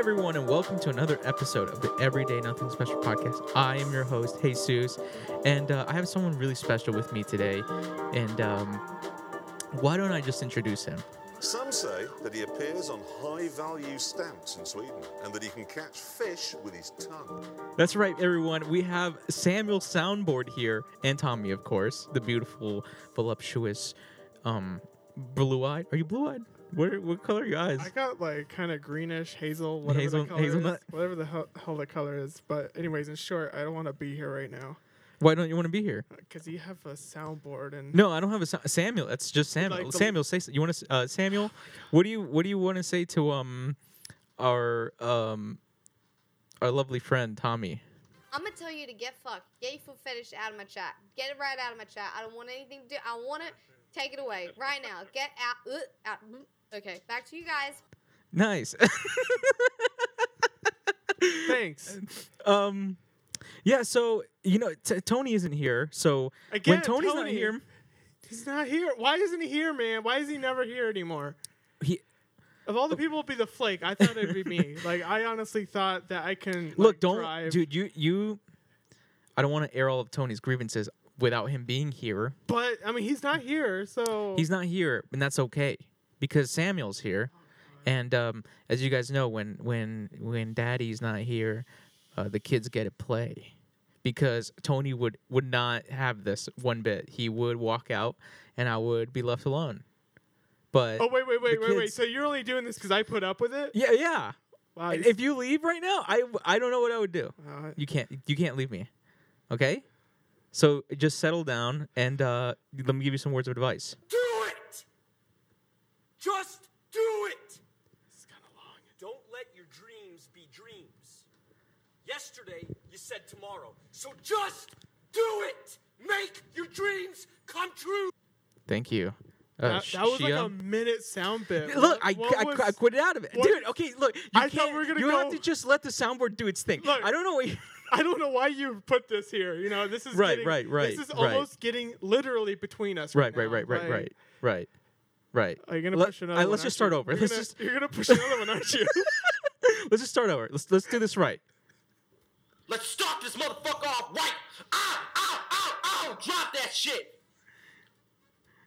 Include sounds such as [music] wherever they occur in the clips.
everyone, and welcome to another episode of the Everyday Nothing Special podcast. I am your host, Jesus, and uh, I have someone really special with me today. And um, why don't I just introduce him? Some say that he appears on high value stamps in Sweden and that he can catch fish with his tongue. That's right, everyone. We have Samuel Soundboard here, and Tommy, of course, the beautiful, voluptuous, um, blue-eyed. Are you blue-eyed? What, what color are your eyes? I got like kind of greenish hazel, whatever Hazel- the color hazelnut? is, whatever the hell, hell the color is. But anyways, in short, I don't want to be here right now Why don't you want to be here? because you have a soundboard and No, I don't have a Sa- Samuel. That's just Samuel. Like Samuel, say you want to uh, Samuel. what do you what do you want to say to um our um our lovely friend Tommy? I'm gonna tell you to get fucked. Get your foot fetish out of my chat. Get it right out of my chat. I don't want anything to do. I want to Take it away right now. Get out. Uh, out. Okay, back to you guys. Nice. [laughs] thanks. um, yeah. So you know t- Tony isn't here. So Again, when Tony's not here, He's not here. Why isn't he here, man? Why is he never here anymore? he Of all the people to be the flake, I thought it'd be me. [laughs] Like I honestly thought that I can look. like, Don't, drive, dude. You you. I don't want to air all of Tony's grievances without him being here. But I mean, he's not here, so He's not here, and that's okay because Samuel's here. And um, as you guys know, when when when Daddy's not here, uh, the kids get to play because Tony would would not have this one bit. He would walk out, and I would be left alone. But Oh wait, wait, wait, wait, wait. So you're only doing this because I put up with it? yeah, yeah. Wow, If you leave right now, I I don't know what I would do. Uh, You can't you can't leave me, okay? So just settle down, and uh, let me give you some words of advice. Do it! Just do it! it's kind of long. Don't let your dreams be dreams. Yesterday, you said tomorrow. So just do it! Make your dreams come true! Thank you. Uh, That, that was like a minute sound bit. Look, I, what I, was- I quit it out of it, what- dude. Okay, look, you I thought can't. we were gonna you have to just let the soundboard do its thing. Look. I don't know what. You, [laughs] I don't know why you put this here. You know, this is Right, getting- right, right, This is right. almost getting literally between us. right, Right, right, now. right, right, Like, right, right, right. Are you gonna Let- push another one? let's just start you? over. You're Let's gonna, just- you're gonna push another one, aren't you? [laughs] Let's just start over. Let's let's do this right. Let's start this motherfucker off right! Ow, ow, ow, ow! Drop that shit!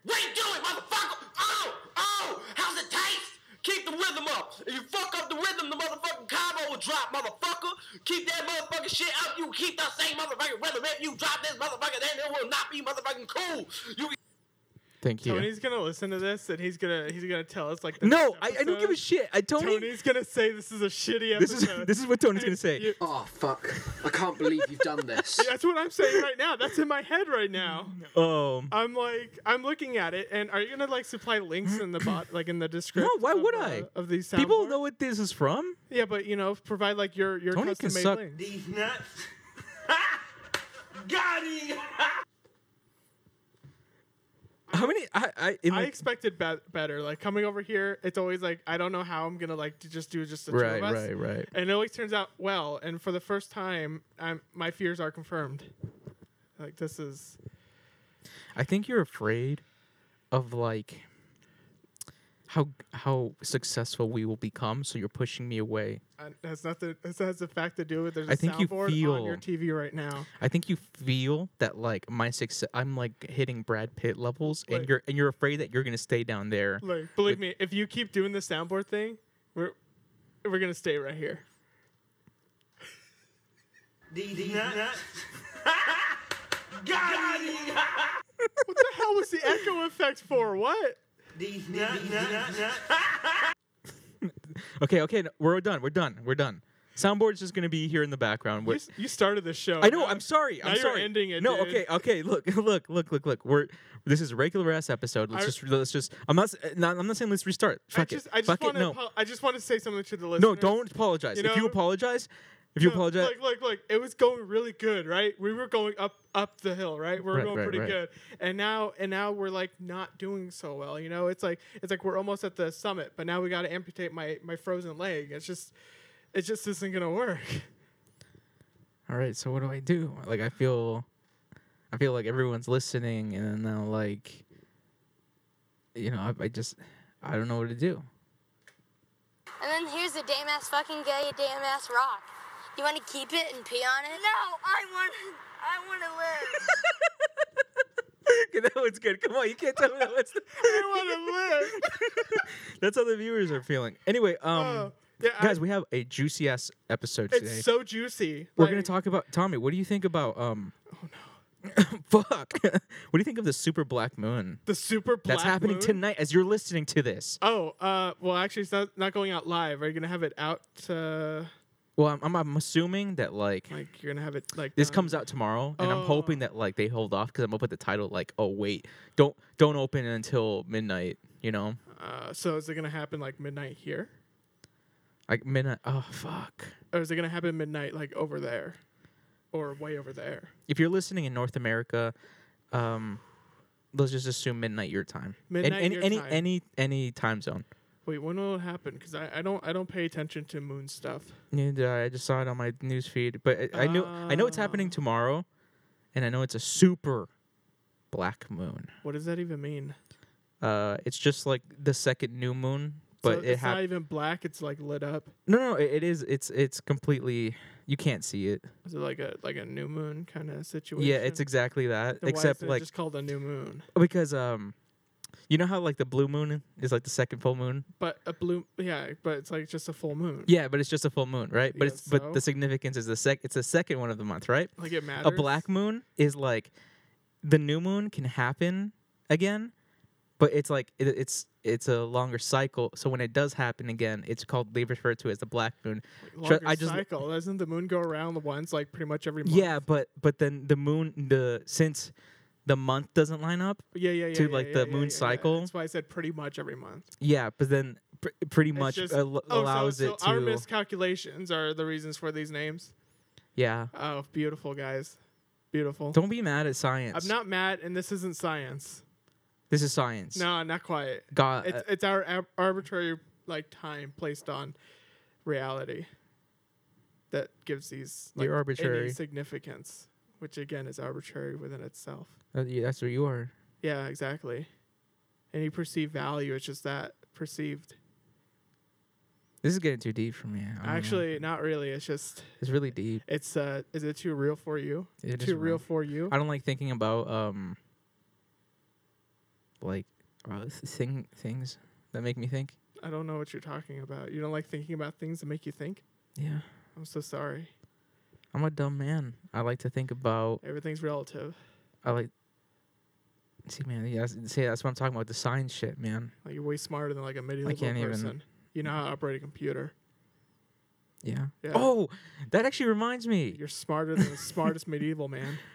Wait, do it, motherfucker! Ow, ow! How's it taste? Keep the rhythm up. If you fuck up the rhythm, the motherfucking combo will drop, motherfucker. Keep that motherfucking shit out. You keep that same motherfucking rhythm. If you drop this motherfucker, then it will not be motherfucking cool. You Thank you. Tony's gonna listen to this and he's gonna he's gonna tell us like no, I, I don't give a shit. I Tony. Tony's gonna say this is a shitty this episode. is this is what Tony's gonna say. [laughs] You- Oh fuck! I can't believe you've done this. [laughs] that's what I'm saying right now. That's in my head right now. Um, I'm like, I'm looking at it, and are you gonna like supply links in the bot, [clears throat] like in the description? no, why of, would uh, I? Of these People soundboards? know what this is from. Yeah, but you know, provide like your your Tony can custom made suck- links. These nuts. [laughs] Got him! How many? I I, I like, expected be- better. Like coming over here, it's always like I don't know how I'm gonna like to just do just the two of us. right, right. And it always turns out well. And for the first time, I'm, my fears are confirmed. Like this is I think you're afraid of like how how successful we will become, so you're pushing me away. uh, has nothing. This has a fact to do with. There's a I think you soundboard on your TV right now. I think you feel that like my success, I'm like hitting Brad Pitt levels, and you're and you're afraid that you're gonna stay down there. Like, believe me, if you keep doing the soundboard thing, we're we're gonna stay right here. [laughs] These nuts. [laughs] Got him! [laughs] What the hell was the echo effect for? What? These. [laughs] Okay, okay, we're done. We're done. We're done. Soundboard's just gonna be here in the background. You, We're, you started the show. I know. Now- I'm sorry. I'm now sorry. you're ending it, No. dude. Okay. Okay. Look. [laughs] Look. Look. Look. Look. We're. This is a regular ass episode. Let's I- just. Let's just. I'm not. Not. I'm not saying let's restart. I Fuck just, it. I just Fuck want it. to. No. I just want to say something to the listeners. No. Don't apologize. You if you apologize, if you No, apologize, like, like, look. It was going really good, right? We were going up, up the hill, right? We were Right, going right, pretty right. good, and now, and now we're like not doing so well. You know, it's like, it's like we're almost at the summit, but now we got to amputate my my frozen leg. It's just, it just isn't gonna work. [laughs] all right. So what do I do? Like I feel, I feel like everyone's listening, and then now like, you know, I, I just, I don't know what to do. And then here's a damn ass fucking gay damn ass rock. You want to keep it and pee on it? No, I want. I want to live. [laughs] that one's good. Come on, you can't tell me that one's. [laughs] I want to live. [laughs] That's how the viewers are feeling. Anyway, um, Oh, yeah, guys, I- we have a juicy ass episode today. It's so juicy. We're Like, gonna talk about Tommy. What do you think about um? Oh no. fuck. what do you think of the super black moon? The super black That's happening moon? tonight as you're listening to this. Oh, uh, well, actually, it's not, not going out live. Are you gonna have it out? Uh, Well, I'm, I'm, I'm assuming that like like you're gonna have it like this done? comes out tomorrow, and I'm hoping that like they hold off because I'm gonna put the title like, oh wait, don't don't open until midnight. You know, Uh, so is it gonna happen like midnight here, like midnight. Oh fuck. or is it gonna happen midnight like over there, or way over there? If you're listening in North America, um, let's just assume midnight your time. Midnight any your any time. any any time zone. Wait, when will it happen? Because I, I don't I don't pay attention to moon stuff. Neither I just saw it on my news feed, but I, I know I know it's happening Ah. tomorrow, and I know it's a super black moon. What does that even mean? Uh, it's just like the second new moon, but so it it's hap- not even black. It's like lit up. no no it, it is it's it's completely you can't see it. Is it like a like a new moon kind of situation? Yeah, it's exactly that. Then except like just called a new moon. because um, you know how like the blue moon is like the second full moon. But a blue, yeah, but it's like just a full moon. Yeah, but it's just a full moon, right? But Yeah, it's but the significance is the sec. It's the second one of the month, right? Like it matters. A black moon is like the new moon can happen again, but it's like it, it's it's a longer cycle. So when it does happen again, it's called they refer to it as the black moon. Longer I just- cycle. Doesn't the moon go around the once like pretty much every month? Yeah, but but then the moon the since the month doesn't line up. yeah, yeah, yeah. to, yeah, like, yeah, the yeah, moon cycle. That's why I said pretty much every month. Yeah, but then pr- pretty It's much just- al- oh, allows so, it to. our miscalculations are the reasons for these names. yeah, Oh, beautiful guys, beautiful. don't be mad at science. I'm not mad, and this isn't science. This is science. No, not quite. God, It's it's our ab- arbitrary like time placed on reality that gives these like, You're arbitrary. any significance, which again is arbitrary within itself. uh, yeah, that's where you are. Yeah, exactly. Any perceived value, it's just that perceived. This is getting too deep for me. Don't know. Actually, not really. It's just it's really deep. it's uh is it too real for you? It too real real. for you? I don't like thinking about um like uh, thing things that make me think. I don't know what you're talking about. You don't like thinking about things that make you think? Yeah, I'm so sorry. I'm a dumb man. I like to think about. Everything's relative. I like. See, man. Yeah, that's- see, that's what I'm talking about. The science shit, man. Like you're way smarter than like a medieval can't even- person. You know how to operate a computer. Yeah. Yeah. Oh, that actually reminds me. You're smarter than the smartest medieval man. [laughs]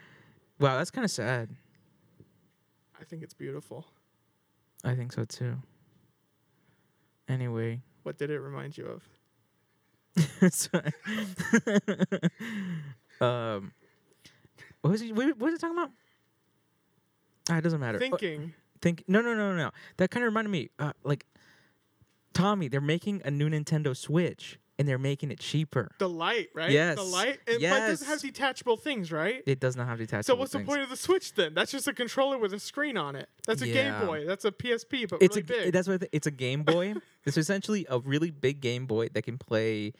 Wow, that's kind of sad. I think it's beautiful. I think so too. Anyway, What did it remind you of? [laughs] um, what was he? What what was it talking about? Ah, it doesn't matter. Thinking. think no, no, no, no. That kind of reminded me, uh, like Tommy. They're making a new Nintendo Switch, and they're making it cheaper. The light, right? Yes. The light. And, But it doesn't have detachable things, right? It does not have detachable. Things. So what's things. the point of the Switch then? That's just a controller with a screen on it. That's a Yeah. Game Boy. That's a PSP, but It's really a big. that's what it's a Game Boy. it's essentially a really big Game Boy that can play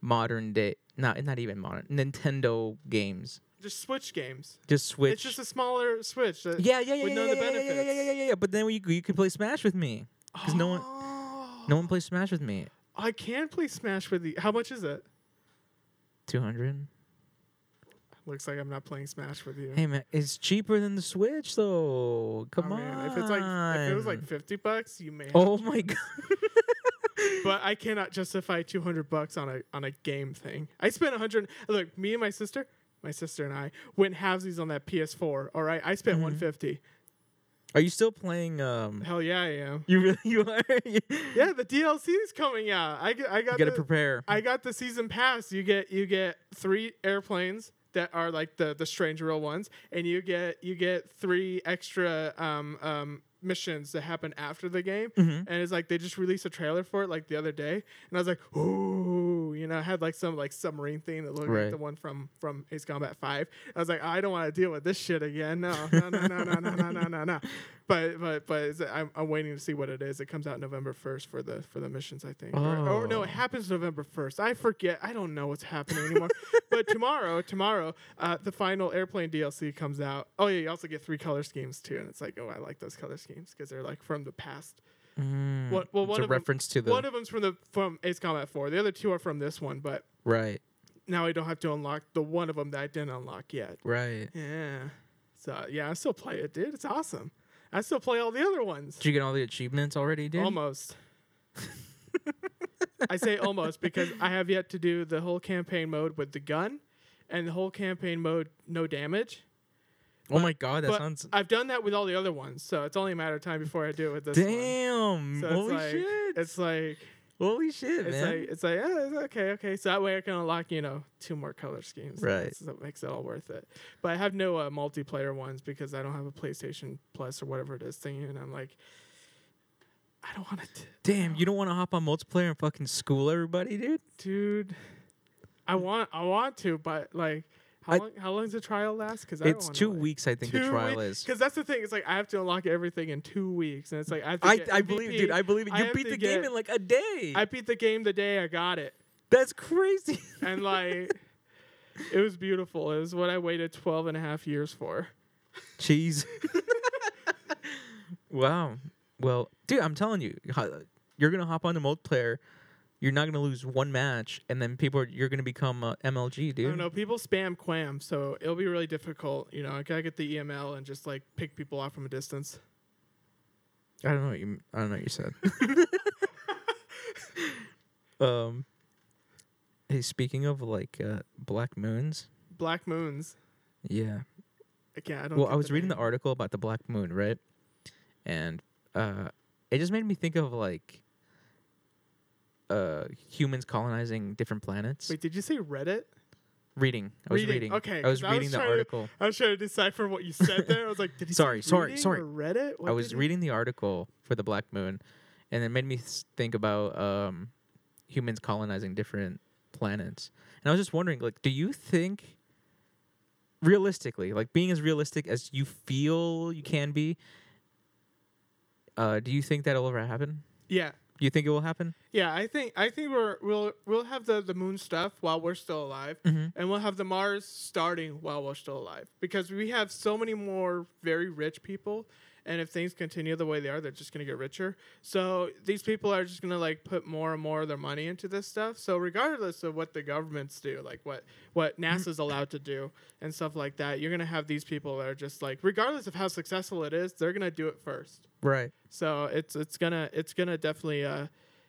modern day, not not even modern Nintendo games. just Switch games. Just Switch. It's just a smaller Switch. that- yeah, yeah, yeah, yeah, yeah, yeah, yeah, yeah, yeah, yeah, yeah. But then you you can play Smash with me because no one no one plays Smash with me. [gasps] I can play Smash with you. How much is it? Two hundred. Looks like I'm not playing Smash with you. Hey man, it's cheaper than the Switch though. Oh, Come mean, on. if it's like if it was like 50 bucks, you may. oh my [laughs] god. But I cannot justify 200 bucks on a on a game thing. I spent 100. Look, me and my sister, my sister and I went halvesies on that PS4. All right, I spent Mm-hmm. 150. Are you still playing? Um, Hell yeah, I am. you really [laughs] you are. Yeah, the DLC is coming out. I get, I got gotta prepare. I got the season pass. You get you get three airplanes that are like the the strange real ones, and you get you get three extra um um missions that happen after the game, Mhm. and it's like they just released a trailer for it like the other day, and I was like, ooh, you know, it had like some like submarine thing that looked Right. like the one from from Ace Combat Five. I was like, I don't want to deal with this shit again. No, no, no, no, no, no, no, no, no, no. [laughs] But but but I'm, I'm waiting to see what it is. It comes out November first for the for the missions, I think. Or, or no, Oh. it happens November first. I forget. I don't know what's happening anymore. [laughs] but tomorrow, tomorrow, uh, the final airplane DLC comes out. Oh yeah, you also get three color schemes too, and it's like, oh, I like those color schemes because they're like from the past. Mm, What- well, it's one a of reference to the One of them's from the from Ace Combat Four. The other two are from this one, but right, now I don't have to unlock the one of them that I didn't unlock yet. right. Yeah. So yeah, I still play it, dude. It's awesome. I still play all the other ones. Did you get all the achievements already, dude? Almost. [laughs] I say almost because I have yet to do the whole campaign mode with the gun and the whole campaign mode no damage. Oh my god, that but sounds. I've done that with all the other ones, so it's only a matter of time before I do it with this one. Damn! So Holy like, shit! It's like Holy shit, it's man! like it's like yeah, it's okay, okay. So that way I can unlock you know two more color schemes. Right. That's- that makes it all worth it. But I have no uh, multiplayer ones because I don't have a PlayStation Plus or whatever it is thing, and I'm like, I don't want to. Damn, you don't want to hop on multiplayer and fucking school everybody, dude? dude. I want, I want to, but like, how I- long? How long does the trial last? Because It's two weeks, I think the trial is. Because that's the thing. It's like I have to unlock everything in two weeks, and it's like I. Have to I, get I believe, dude. I believe it. You beat the game in like a day. I beat the game the day I got it, That's crazy. [laughs] and like, it was beautiful. It was what I waited 12 and a half years for. Cheese. [laughs] wow. Well, dude, I'm telling you, you're gonna hop on the multiplayer. You're not gonna lose one match, and then people are you're gonna become uh, MLG, dude. I don't know. People spam QAAM, so it'll be really difficult. You know, I gotta get the EML and just like pick people off from a distance. I don't know what you. I don't know what you said. [laughs] um. Hey, speaking of like uh, black moons, Black moons. yeah. Again, I don't. Well, I was reading the article about the black moon, right? And uh, it just made me think of like uh humans colonizing different planets. Wait, did you say Reddit? Reading. I was Reading, reading. okay, I was 'cause I was reading the trying to- article. I was trying to decipher what you said there. I was like, [laughs] did he Sorry, sorry, sorry. or Reddit? What I was reading the article for the Black Moon, and it made me think about um, humans colonizing different planets. And I was just wondering, like, do you think, realistically, like being as realistic as you feel you can be, uh, do you think that'll ever happen? Yeah, Do you think it will happen? yeah. I think I think we're we'll we'll have the the moon stuff while we're still alive, Mhm. and we'll have the Mars starting while we're still alive because we have so many more very rich people. And if things continue the way they are, they're just gonna get richer. So these people are just gonna like put more and more of their money into this stuff. So regardless of what the governments do, like what what NASA's allowed to do and stuff like that, you're gonna have these people that are just like, regardless of how successful it is, they're gonna do it first. Right. So it's it's gonna it's gonna definitely uh,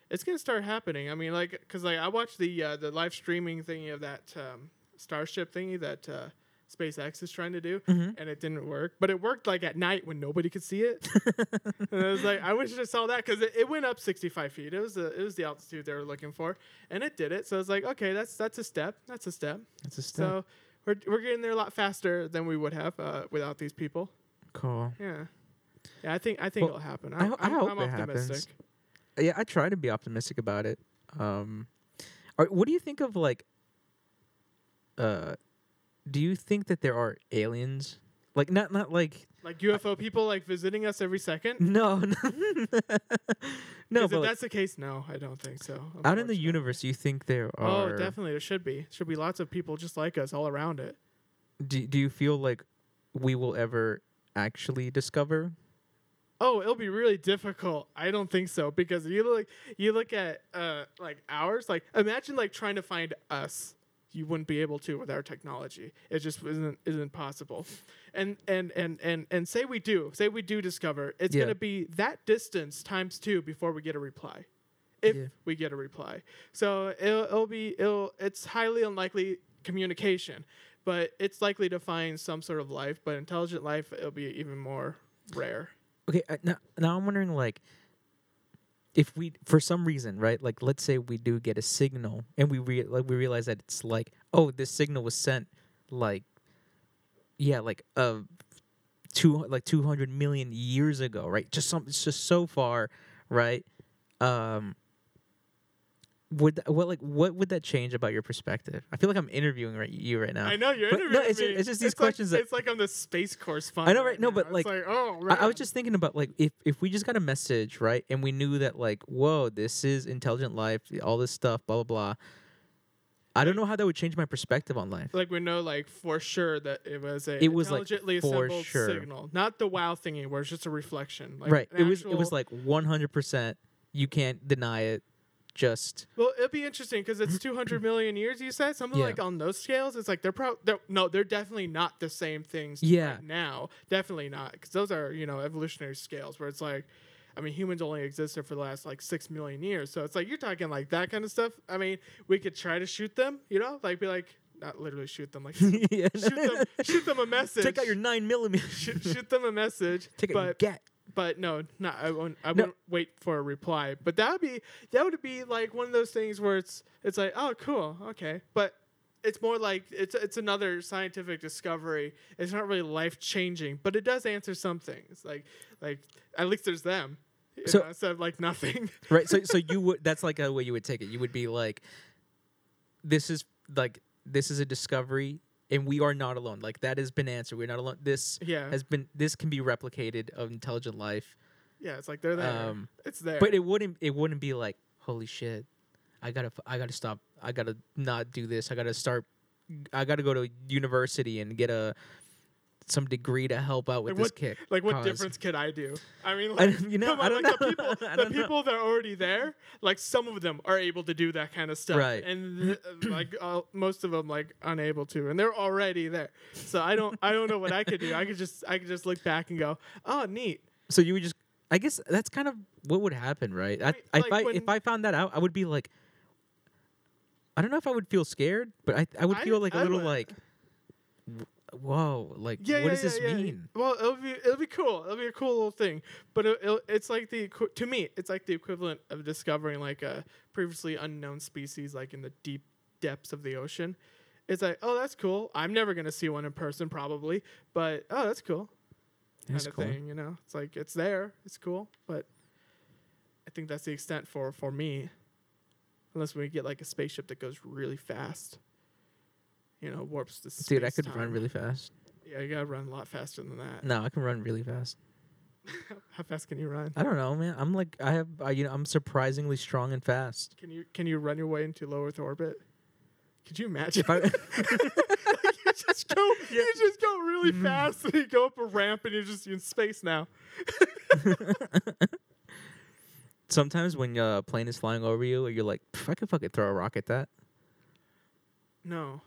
it's gonna start happening. I mean, like, cause like I watched the uh, the live streaming thingy of that um, Starship thingy that uh, SpaceX is trying to do, Mm-hmm. and it didn't work. But it worked like at night when nobody could see it. [laughs] and I was like, I wish I saw that because it, it went up 65 feet. It was the it was the altitude they were looking for, and it did it. So I was like, okay, that's that's a step. That's a step. That's a step. So we're we're getting there a lot faster than we would have uh, without these people. cool. Yeah. Yeah, I think I think Well, it'll happen. I I I'm, hope I'm it happens. optimistic. Yeah, I try to be optimistic about it. Um, are, what do you think of like? Uh, do you think that there are aliens? Like not not like Like UFO people like visiting us every second. [laughs] no no [laughs] no, if like, that's the case, no, I don't think so. out in the universe, you think there are? Oh, definitely, there should be. Should be lots of people just like us all around it. Do Do you feel like we will ever actually discover? Oh, it'll be really difficult. I don't think so because you look you look at uh like ours. Like imagine like trying to find us. You wouldn't be able to with our technology. It just isn't isn't possible. And and and and and say we do. Say we do discover. It's Yeah. gonna be that distance times two before we get a reply. If Yeah. we get a reply. So it'll, it'll be it'll it's highly unlikely communication, but it's likely to find some sort of life. But intelligent life, it'll be even more rare. Okay, uh, now, now I'm wondering like if we for some reason, right? Like let's say we do get a signal and we re- like we realize that it's like, oh, this signal was sent like yeah, like uh two like 200 million years ago, right? Just some it's just so far, right? Um would what like what would that change about your perspective? I feel like I'm interviewing right you right now. I know you're But interviewing no, it's, me. it's just these like- questions that it's like I'm the space correspondent. I know, right? No, but, like, it's like oh, I, I was just thinking about like if if we just got a message, right, and we knew that like, whoa, this is intelligent life, all this stuff, blah blah blah. I don't know how that would change my perspective on life. like we know like for sure that it was a It was, like, intelligently for assembled sure. signal, not the wow thingy where it's just a reflection. Like right. It was it was like 100%. You can't deny it. Just Well, it'll be interesting because it's 200 million years. You said something Yeah. like on those scales. It's like they're probably no, they're definitely not the same things. Yeah. right now definitely not because those are you know evolutionary scales where it's like, I mean, humans only existed for the last like six million years. So it's like you're talking like that kind of stuff. I mean, we could try to shoot them. You know, like be like not literally shoot them, like [laughs] shoot yeah, them, shoot them a message. [laughs] Take out your nine millimeter. shoot, shoot them a message. [laughs] Take out your but gat. But no, not I won't. I No. won't wait for a reply. But that would be that would be like one of those things where it's it's like oh cool okay, but it's more like it's it's another scientific discovery. It's not really life changing, but it does answer some things. Like like at least there's them. So- know, instead of like nothing. [laughs] right so so [laughs] you would that's like a way you would take it you would be like this is like this is a discovery and we are not alone. Like that has been answered. We're not alone. This Yeah. has been this can be replicated of intelligent life. Yeah, it's like they're there. Um, it's there. but it wouldn't it wouldn't be like holy shit. I gotta i gotta stop. I gotta not do this. I gotta start i gotta go to university and get a some degree to help out with Like this what- kick like what cause. difference could I do? I mean, [laughs] like, don't- you know, I don't like know. the people, [laughs] the don't know. that are already there, like some of them are able to do that kind of stuff, Right. And th- like [clears throat] uh, most of them, like unable to, and they're already there. So I don't, I don't know what I could do. I could just, I could just look back and go, oh, neat. So you would just I guess that's kind of what would happen, right? I, I, if like I if I found that out, I would be like I don't know if I would feel scared, but I I would I- feel like a I little would. like whoa, like Yeah, what yeah, does this yeah, yeah. mean? Well, it'll be it'll be cool. It'll be a cool little thing. But it, it's like the to me, it's like the equivalent of discovering like a previously unknown species, like in the deep depths of the ocean. It's like, oh, that's cool. I'm never gonna see one in person, probably, but oh, that's cool. That's kind of cool. thing, you know. It's like it's there, it's cool, but I think that's the extent for for me. Unless we get like a spaceship that goes really fast, you know, warps the Dude, I could run really fast. Yeah, you gotta run a lot faster than that. No, I can run really fast. [laughs] How fast can you run? I don't know, man. I'm like I have I, you know I'm surprisingly strong and fast. Can you can you run your way into low Earth orbit? Could you imagine? If I [laughs] you just go, [laughs] you just go really mm. fast, and you go up a ramp, and you're just in space now. sometimes when a plane is flying over you, you're like, I could fucking throw a rock at that. No,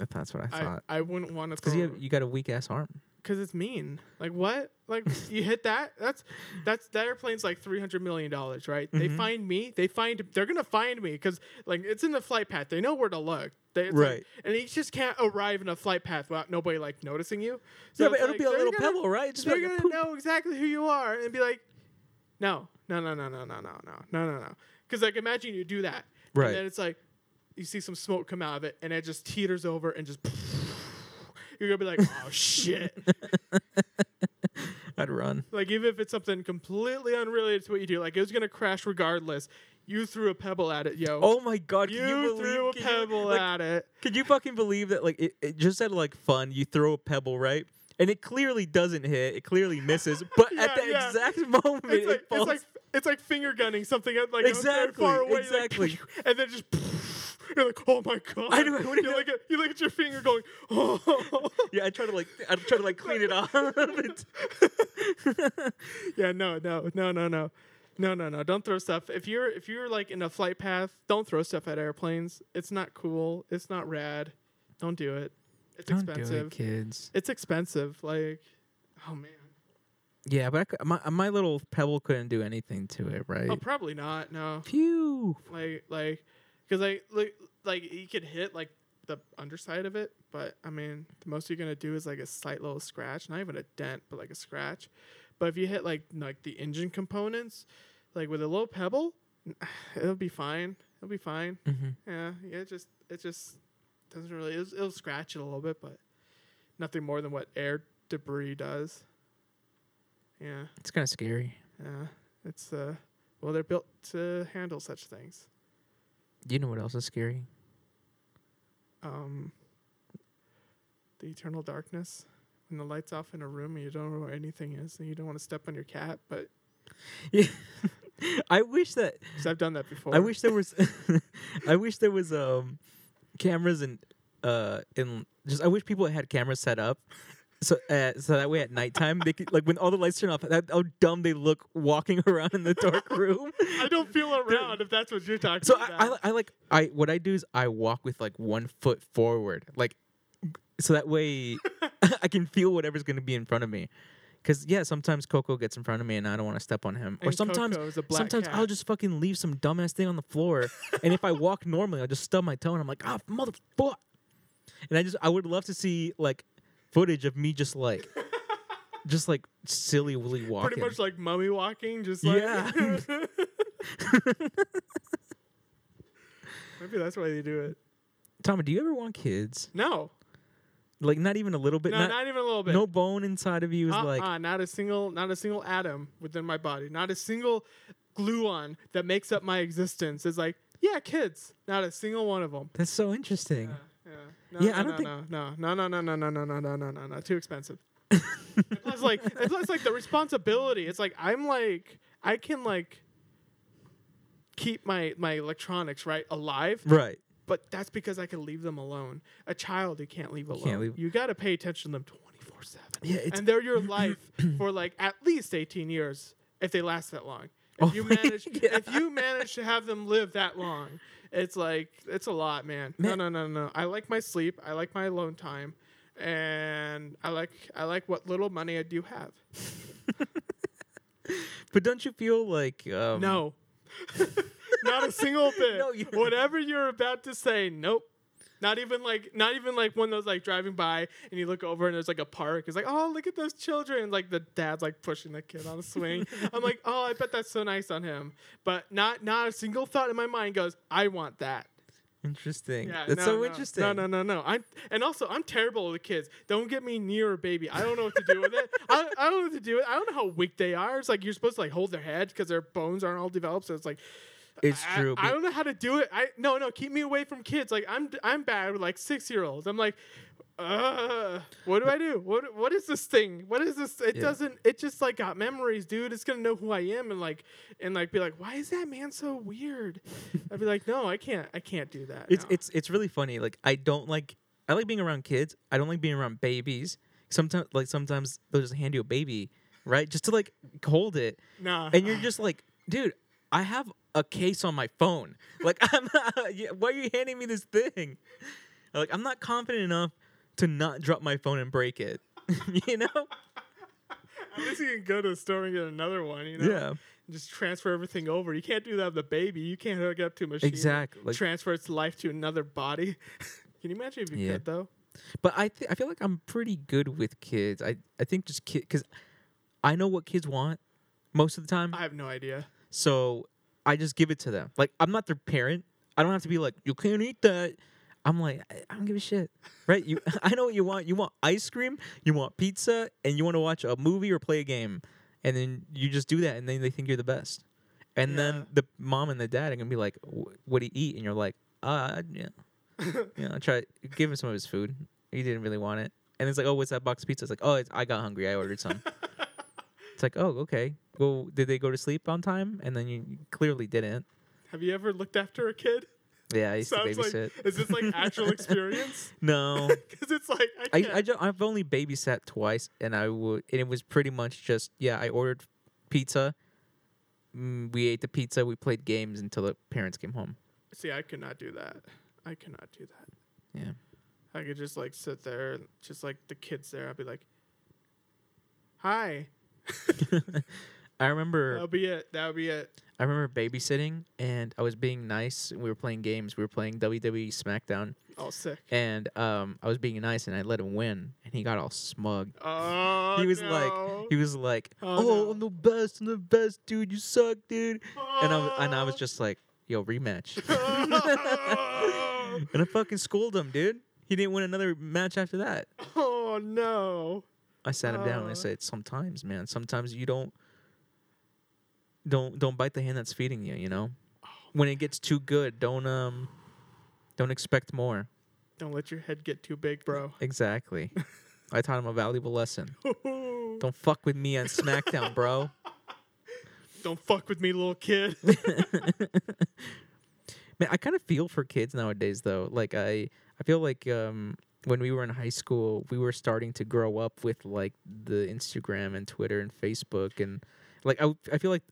If That's what I I, thought. I wouldn't want to Because you have, you got a weak ass arm. because it's mean. Like what? Like you hit that? That's that's that airplane's like three hundred million dollars, right? They Mhm. find me. They find. They're gonna find me because like it's in the flight path. They know where to look. They, it's like- Right. and you just can't arrive in a flight path without nobody like noticing you. So yeah, but it'll like, be a little gonna- pebble, right? Just they're gonna poop. know exactly who you are and be like, no, no, no, no, no, no, no, no, no, no, no. Because like imagine you do that, Right. And then it's like you see some smoke come out of it, and it just teeters over and just. [laughs] You're gonna be like, oh [laughs] shit! I'd run. like even if it's something completely unrelated to what you do, like it was gonna crash regardless. You threw a pebble at it, yo. Oh my god! you, Can you, believe? threw a can you- pebble like, at it. Could you fucking believe that? Like, it, it just said like fun. You throw a pebble, right? And it clearly doesn't hit. It clearly misses. [laughs] But at the yeah. exact moment, It's like it falls. it's like it's like finger gunning something at like Exactly, far away, like, exactly. and then just you're like, oh my god. I know. I you like, at, you look at your finger going, oh. Yeah, I try to like, I try to like clean it off. [laughs] yeah, no, no, no, no, no. No, no, no! Don't throw stuff. If you're if you're like in a flight path, don't throw stuff at airplanes. It's not cool. It's not rad. Don't do it. It's don't expensive, do it, kids. It's expensive. Like, oh man. Yeah, but I, my my little pebble couldn't do anything to it, right? Oh, probably not. No. Phew. Like like because like, like, like you could hit like the underside of it, but I mean, the most you're gonna do is like a slight little scratch, not even a dent, but like a scratch. But if you hit like like the engine components, like with a little pebble, [sighs] it'll be fine. It'll be fine. hmm Yeah, yeah. It just it just doesn't really. It'll, it'll scratch it a little bit, but nothing more than what air debris does. Yeah, It's kind of scary. yeah. It's uh, well, they're built to handle such things. You know what else is scary? Um, the eternal darkness. When the lights off in a room and you don't know where anything is, and you don't want to step on your cat, but Yeah. [laughs] I wish that 'cause I've done that before. I wish there was [laughs] I wish there was um cameras and uh in just I wish people had cameras set up so uh, so that way at nighttime they could like when all the lights turn off that how dumb they look walking [laughs] around in the dark [laughs] room. I don't feel around if that's what you're talking So about. I, I, I like I what I do is I walk with like one foot forward, like so that way [laughs] I can feel whatever's gonna be in front of me. Cause yeah, sometimes Coco gets in front of me and I don't want to step on him. or And sometimes a black sometimes I'll just fucking leave some dumbass thing on the floor, and if I walk normally, I'll just stub my toe and I'm like, ah, motherfucker. And I just I would love to see like footage of me just like just like silly willy walking. Pretty much like mummy walking, just like Yeah. [laughs] [laughs] Maybe that's why they do it. Tommy, do you ever want kids? No, Like not even a little bit. no, not, even a little bit. no bone inside of you is like uh-uh, not a single, not a single atom within my body, not a single gluon that makes up my existence is like, yeah, kids. Not a single one of them. that's so interesting. Yeah. No, Yeah, no, I don't no, think- no, no, no, no, no, no, no, no, no, no, no, no, too expensive. [laughs] Plus, like, plus, like the responsibility. It's like I'm like I can like keep my my electronics right alive, Right. but that's because I can leave them alone. A child you can't leave alone. can't leave- You got to pay attention to them twenty four seven. Yeah, it's and they're your [clears throat] life for like at least eighteen years if they last that long. If Oh you manage, [laughs] yeah. if you manage to have them live that long, it's like it's a lot, man. Man. No, no, no, no. I like my sleep. I like my alone time, and I like I like what little money I do have. [laughs] But don't you feel like um, No, [laughs] not a single [laughs] bit. No, Whatever you're about to say, nope. Not even like, not even like one those like driving by and you look over and there's like a park. It's like, oh, look at those children. Like the dad's like pushing the kid on a swing. I'm like, oh, I bet that's so nice on him. But not, not a single thought in my mind goes, I want that. Interesting. Yeah, That's no, so no. interesting. No, no, no, no. I'm and also I'm terrible with kids. Don't get me near a baby. I don't know what to do with it. I, I don't know what to do with it. I don't know how weak they are. It's like you're supposed to like hold their head because their bones aren't all developed. So it's like It's I- true. I, but- don't know how to do it. I no no. Keep me away from kids. Like I'm I'm bad with like six year olds. I'm like. Uh, what do I do? What what is this thing? What is this? It Yeah. doesn't. It just like got memories, dude. It's gonna know who I am and like and like be like, why is that man so weird? [laughs] I'd be like, no, I can't. I can't do that. it's no. it's it's really funny. Like I don't like I like being around kids. I don't like being around babies. Sometimes like sometimes they'll just hand you a baby, right? Just to like hold it. Nah. And you're just like, dude, I have a case on my phone. [laughs] Like I'm not, [laughs] why are you handing me this thing? Like I'm not confident enough to not drop my phone and break it. [laughs] you know? At least you can go to the store and get another one, you know? Yeah. Just transfer everything over. You can't do that with a baby. You can't hook up to a machine. Exactly, like- transfer its life to another body. can you imagine if you Yeah. could, though? But I th- I feel like I'm pretty good with kids. I I think just kid because I know what kids want most of the time. I have no idea. So I just give it to them. Like I'm not their parent. I don't have to be like, you can't eat that. I'm like, I, I don't give a shit. Right? You [laughs] I know what you want. You want ice cream, you want pizza, and you want to watch a movie or play a game. And then you just do that and then they think you're the best. And Yeah. then the mom and the dad are gonna be like, what do you eat? And you're like, uh yeah. [laughs] you know, try give him some of his food. He didn't really want it. And it's like, oh, what's that box of pizza? It's like, oh, it's, I got hungry. I ordered some. [laughs] it's like, oh, okay. Well, did they go to sleep on time? And then you clearly didn't. Have you ever looked after a kid? Yeah, I used Sounds to like. babysit. Is this like actual [laughs] experience? no, [laughs] Because it's like I I. I ju- I've only babysat twice, and I would, and it was pretty much just yeah. I ordered pizza. Mm, we ate the pizza. We played games until the parents came home. See, I could not do that. I could not do that. Yeah. I could just like sit there, and just like the kids there. I'd be like, "Hi." [laughs] I remember. That'll be it. That'll be it. I remember babysitting, and I was being nice. We were playing games. We were playing WWE SmackDown, Oh, sick. and um, I was being nice, and I let him win, and he got all smug. Oh, he was no. like, he was like, Oh, "Oh, no. I'm the best. I'm the best, dude. You suck, dude." And I was, and I was Oh. just like, "Yo, rematch." oh, [laughs] [laughs] and I fucking schooled him, dude. He didn't win another match after that. oh, no. I sat him down and I Uh. said, "Sometimes, man. Sometimes you don't don't don't bite the hand that's feeding you. You know, when it gets too good, don't um don't expect more. Don't let your head get too big, bro. Exactly. [laughs] I taught him a valuable lesson. [laughs] Don't fuck with me on SmackDown, bro. [laughs] Don't fuck with me, little kid. Man, I kind of feel for kids nowadays though. Like I I feel like um when we were in high school, we were starting to grow up with like the Instagram and Twitter and Facebook and like I, I feel like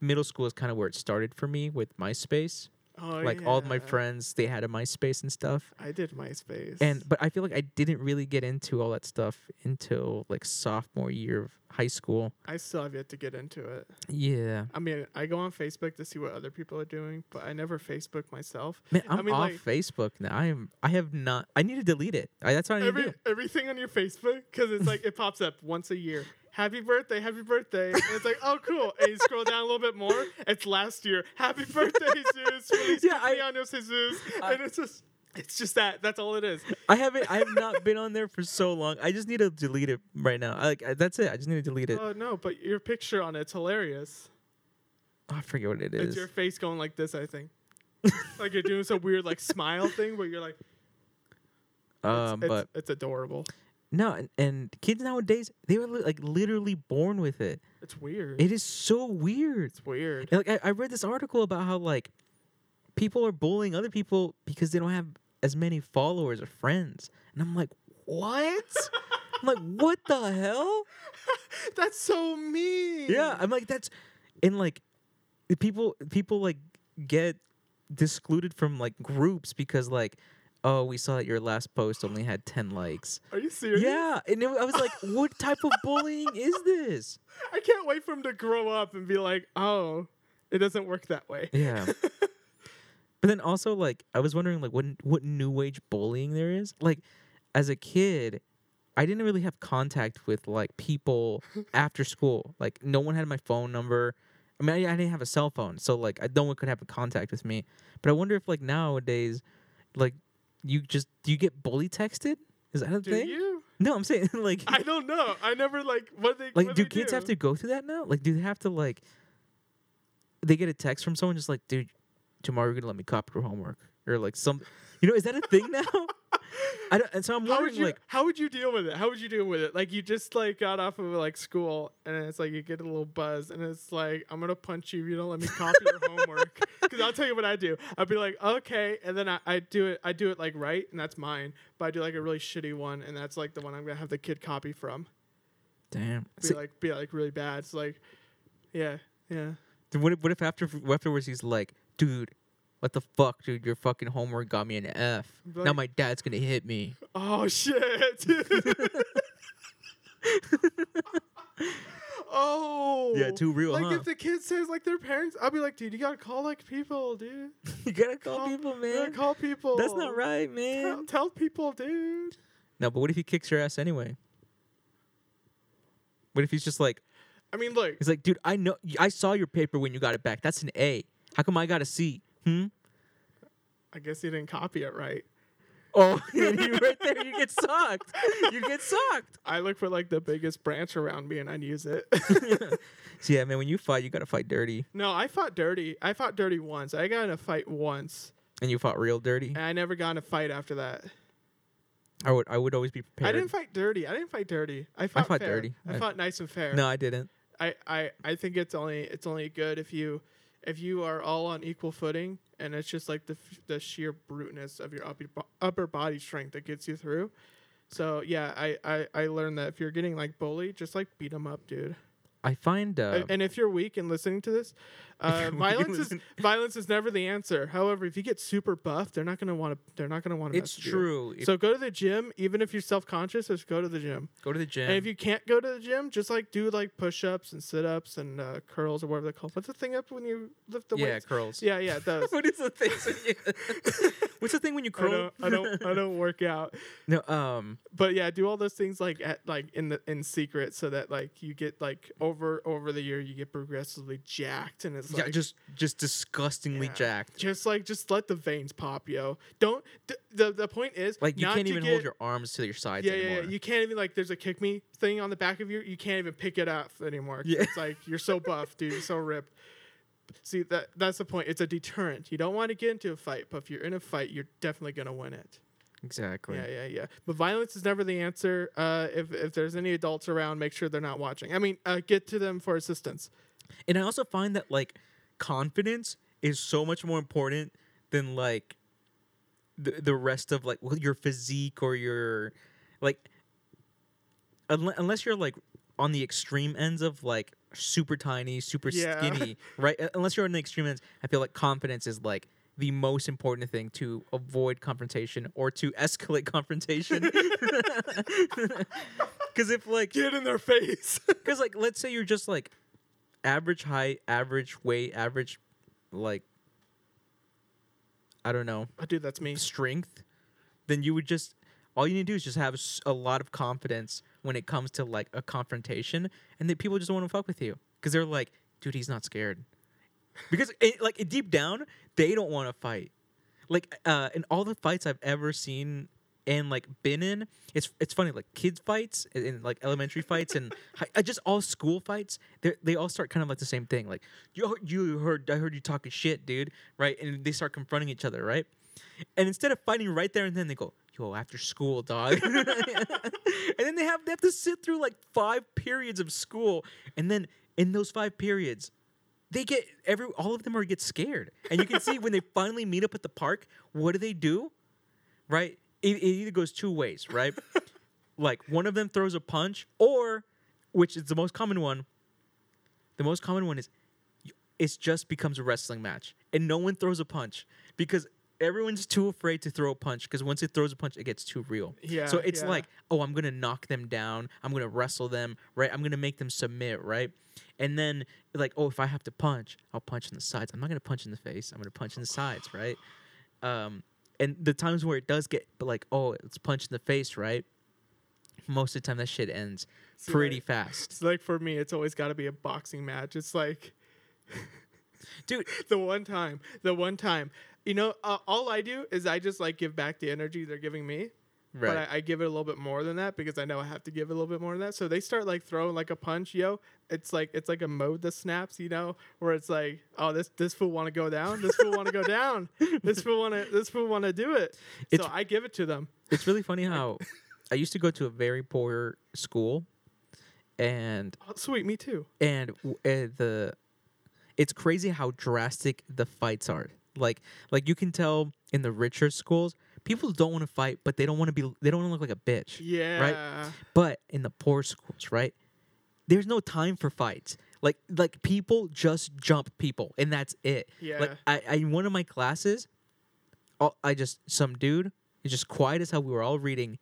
middle school is kind of where it started for me with MySpace. Oh, like all of my friends, they had a MySpace and stuff. I did MySpace. And but I feel like I didn't really get into all that stuff until like sophomore year of high school. I still have yet to get into it. Yeah. I mean, I go on Facebook to see what other people are doing, but I never Facebook myself. Man, I'm I mean, off like, Facebook now. I am. I have not. I need to delete it. I, that's what I need to do. everything on your Facebook because it's like it pops up once a year. Happy birthday, happy birthday. And it's like, oh, cool. And you scroll down a little bit more. It's last year. Happy birthday, Jesus. Feliz Yeah, I- cumpleaños, Jesus. I- and it's just, it's just that. That's all it is. I haven't. I have not been on there for so long. I just need to delete it right now. I, like I- that's it. I just need to delete it. Oh no, but your picture on it's hilarious. Oh, I forget what it is. It's your face going like this. I think. [laughs] like you're doing some weird like smile thing where you're like, it's, um, it's, but it's adorable. No, and, and kids nowadays they were li- like literally born with it. It's weird. It is so weird. it's weird. And, like I, I read this article about how like people are bullying other people because they don't have as many followers or friends, and I'm like, what? [laughs] I'm like, what the hell? [laughs] That's so mean. Yeah, I'm like that's and like people people like get discluded from like groups because like oh we saw that your last post only had 10 likes. Are you serious? Yeah, and it, I was like what type of bullying is this? I can't wait for him to grow up and be like, oh, it doesn't work that way. Yeah. [laughs] but then also like I was wondering like what what new age bullying there is. Like as a kid, I didn't really have contact with like people [laughs] after school. Like no one had my phone number. I mean, I, I didn't have a cell phone, so like I, no one could have a contact with me. But I wonder if like nowadays, like you just do you get bully texted? Is that a Do thing? you? No, I'm saying [laughs] like I don't know. I never like what they like do they kids have to go through that now? Like do they have to like they get a text from someone just like, dude, tomorrow you're gonna let me copy your homework or like some, you know, is that a thing now? I don't, and so I'm How would wondering you like, how would you deal with it? How would you deal with it? Like you just like got off of like school and it's like you get a little buzz and it's like I'm gonna punch you if you don't let me copy your homework. [laughs] Because I'll tell you what I do. I'd be like okay, and then I, I do it. I do it like right, and that's mine. But I do like a really shitty one, and that's like the one I'm gonna have the kid copy from. damn. Be like be like really bad. It's like, yeah, yeah. what if, what if after afterwards he's like, dude. What the fuck, dude? Your fucking homework got me an F. now my dad's gonna hit me. Oh shit. [laughs] oh. Yeah, too real, Like huh? if the kid says like their parents, I'll be like, dude, you gotta call like people, dude. [laughs] you gotta call Call- people, man. You gotta call people. That's not right, Tell, man. tell people, dude. No, but what if he kicks your ass anyway? What if he's just like, I mean, look, He's like, dude, I know, I saw your paper when you got it back. That's an A. How come I got a C? Hmm. I guess you didn't copy it right. Oh, [laughs] you [laughs] right there, you get sucked. You get sucked. I look for like the biggest branch around me and I'd use it. [laughs] So yeah, man, when you fight, you gotta fight dirty, no, I fought dirty. I fought dirty once. I got in a fight once, and you fought real dirty. and I never got in a fight after that. I would, I would always be prepared. I didn't fight dirty. I didn't fight dirty. I fought, fought fair. dirty. I I- fought nice and fair. No, I didn't. I, I, I think it's only it's only good if you if you are all on equal footing and it's just like the f- the sheer bruteness of your upper, upper body strength that gets you through. So yeah, I, I I learned that if you're getting like bullied, just like beat them up, dude. I find. Uh, and if you're weak and listening to this, uh, you're weak and violence is [laughs] violence is never the answer. However, if you get super buff, they're not gonna want to. They're not gonna want to. it's true. If- So go to the gym, even if you're self conscious. Just go to the gym. go to the gym. And if you can't go to the gym, just like do like push ups and sit ups and uh, curls or whatever they're called. What's the thing up when you lift the yeah, weights? curls. Yeah, yeah, those. [laughs] what is the thing? [laughs] What's the thing when you I curl? don't, I don't, I don't work out. no, um, But yeah, do all those things like at like in the in secret so that like you get like over over the year you get progressively jacked and it's yeah, like just just disgustingly Yeah. jacked. just like just let the veins pop, yo. Don't th- the the point is Like you can't even get- hold your arms to your sides yeah, yeah, anymore. yeah. You can't even like. There's a kick me thing on the back of your You can't even pick it up anymore. Yeah. It's like you're so buff, dude. You're so ripped. See that that's the point. It's a deterrent. You don't want to get into a fight, but if you're in a fight, you're definitely gonna win it. exactly. Yeah, yeah, yeah. But violence is never the answer. Uh, if if there's any adults around, make sure they're not watching. I mean, uh, get to them for assistance. And I also find that like confidence is so much more important than like the the rest of like well, your physique or your like unle- unless you're like on the extreme ends of like super tiny, super Yeah. skinny, right? Unless you're on the extreme ends, I feel like confidence is like the most important thing to avoid confrontation or to escalate confrontation. [laughs] [laughs] Because if like Get in their face. [laughs] because like let's say you're just like average height, average weight, average like I don't know oh, dude, that's me. strength, then you would just all you need to do is just have a lot of confidence when it comes to like a confrontation, and then people just want to fuck with you because they're like, dude, he's not scared. Because it, like deep down, they don't want to fight. Like uh, in all the fights I've ever seen and like been in, it's it's funny like kids fights and, and, like elementary fights and [laughs] hi- uh, just all school fights. They they all start kind of like the same thing. Like you heard- you heard I heard you talking shit, dude, right? And they start confronting each other, right? And instead of fighting right there and then, they go, "Yo, after school, dog." [laughs] and then they have they have to sit through like five periods of school, and then in those five periods, they get every all of them are get scared, and you can see when they finally meet up at the park, what do they do? Right? It, it either goes two ways, right? [laughs] like one of them throws a punch, or which is the most common one. The most common one is it just becomes a wrestling match and no one throws a punch because everyone's too afraid to throw a punch because once it throws a punch it gets too real Yeah, so it's yeah. like oh i'm gonna knock them down i'm gonna wrestle them right i'm gonna make them submit right and then like oh if i have to punch i'll punch in the sides i'm not gonna punch in the face i'm gonna punch in the sides right um and the times where it does get but like oh it's punch in the face right most of the time that shit ends See, pretty like- fast It's like for me, it's always got to be a boxing match. It's like [laughs] dude the one time, the one time. You know, uh, all I do is I just like give back the energy they're giving me. Right But I, I give it a little bit more than that because I know I have to give it a little bit more than that. So they start like throwing like a punch, yo. It's like it's like a mode that snaps, you know, where it's like, oh, this this fool want to go down, this fool want to go [laughs] down, this fool want to this fool want to do it. It's- so I give it to them. It's really funny how [laughs] I used to go to a very poor school, and Oh, sweet, me too. and uh, the it's crazy how drastic the fights are. Like like you can tell in the richer schools, people don't want to fight, but they don't want to be they don't want to look like a bitch. Yeah. Right. But in the poor schools, right? There's no time for fights. Like like people just jump people, and that's it. Yeah. Like I, I in one of my classes, all- I just some dude is just quiet as hell. We were all reading.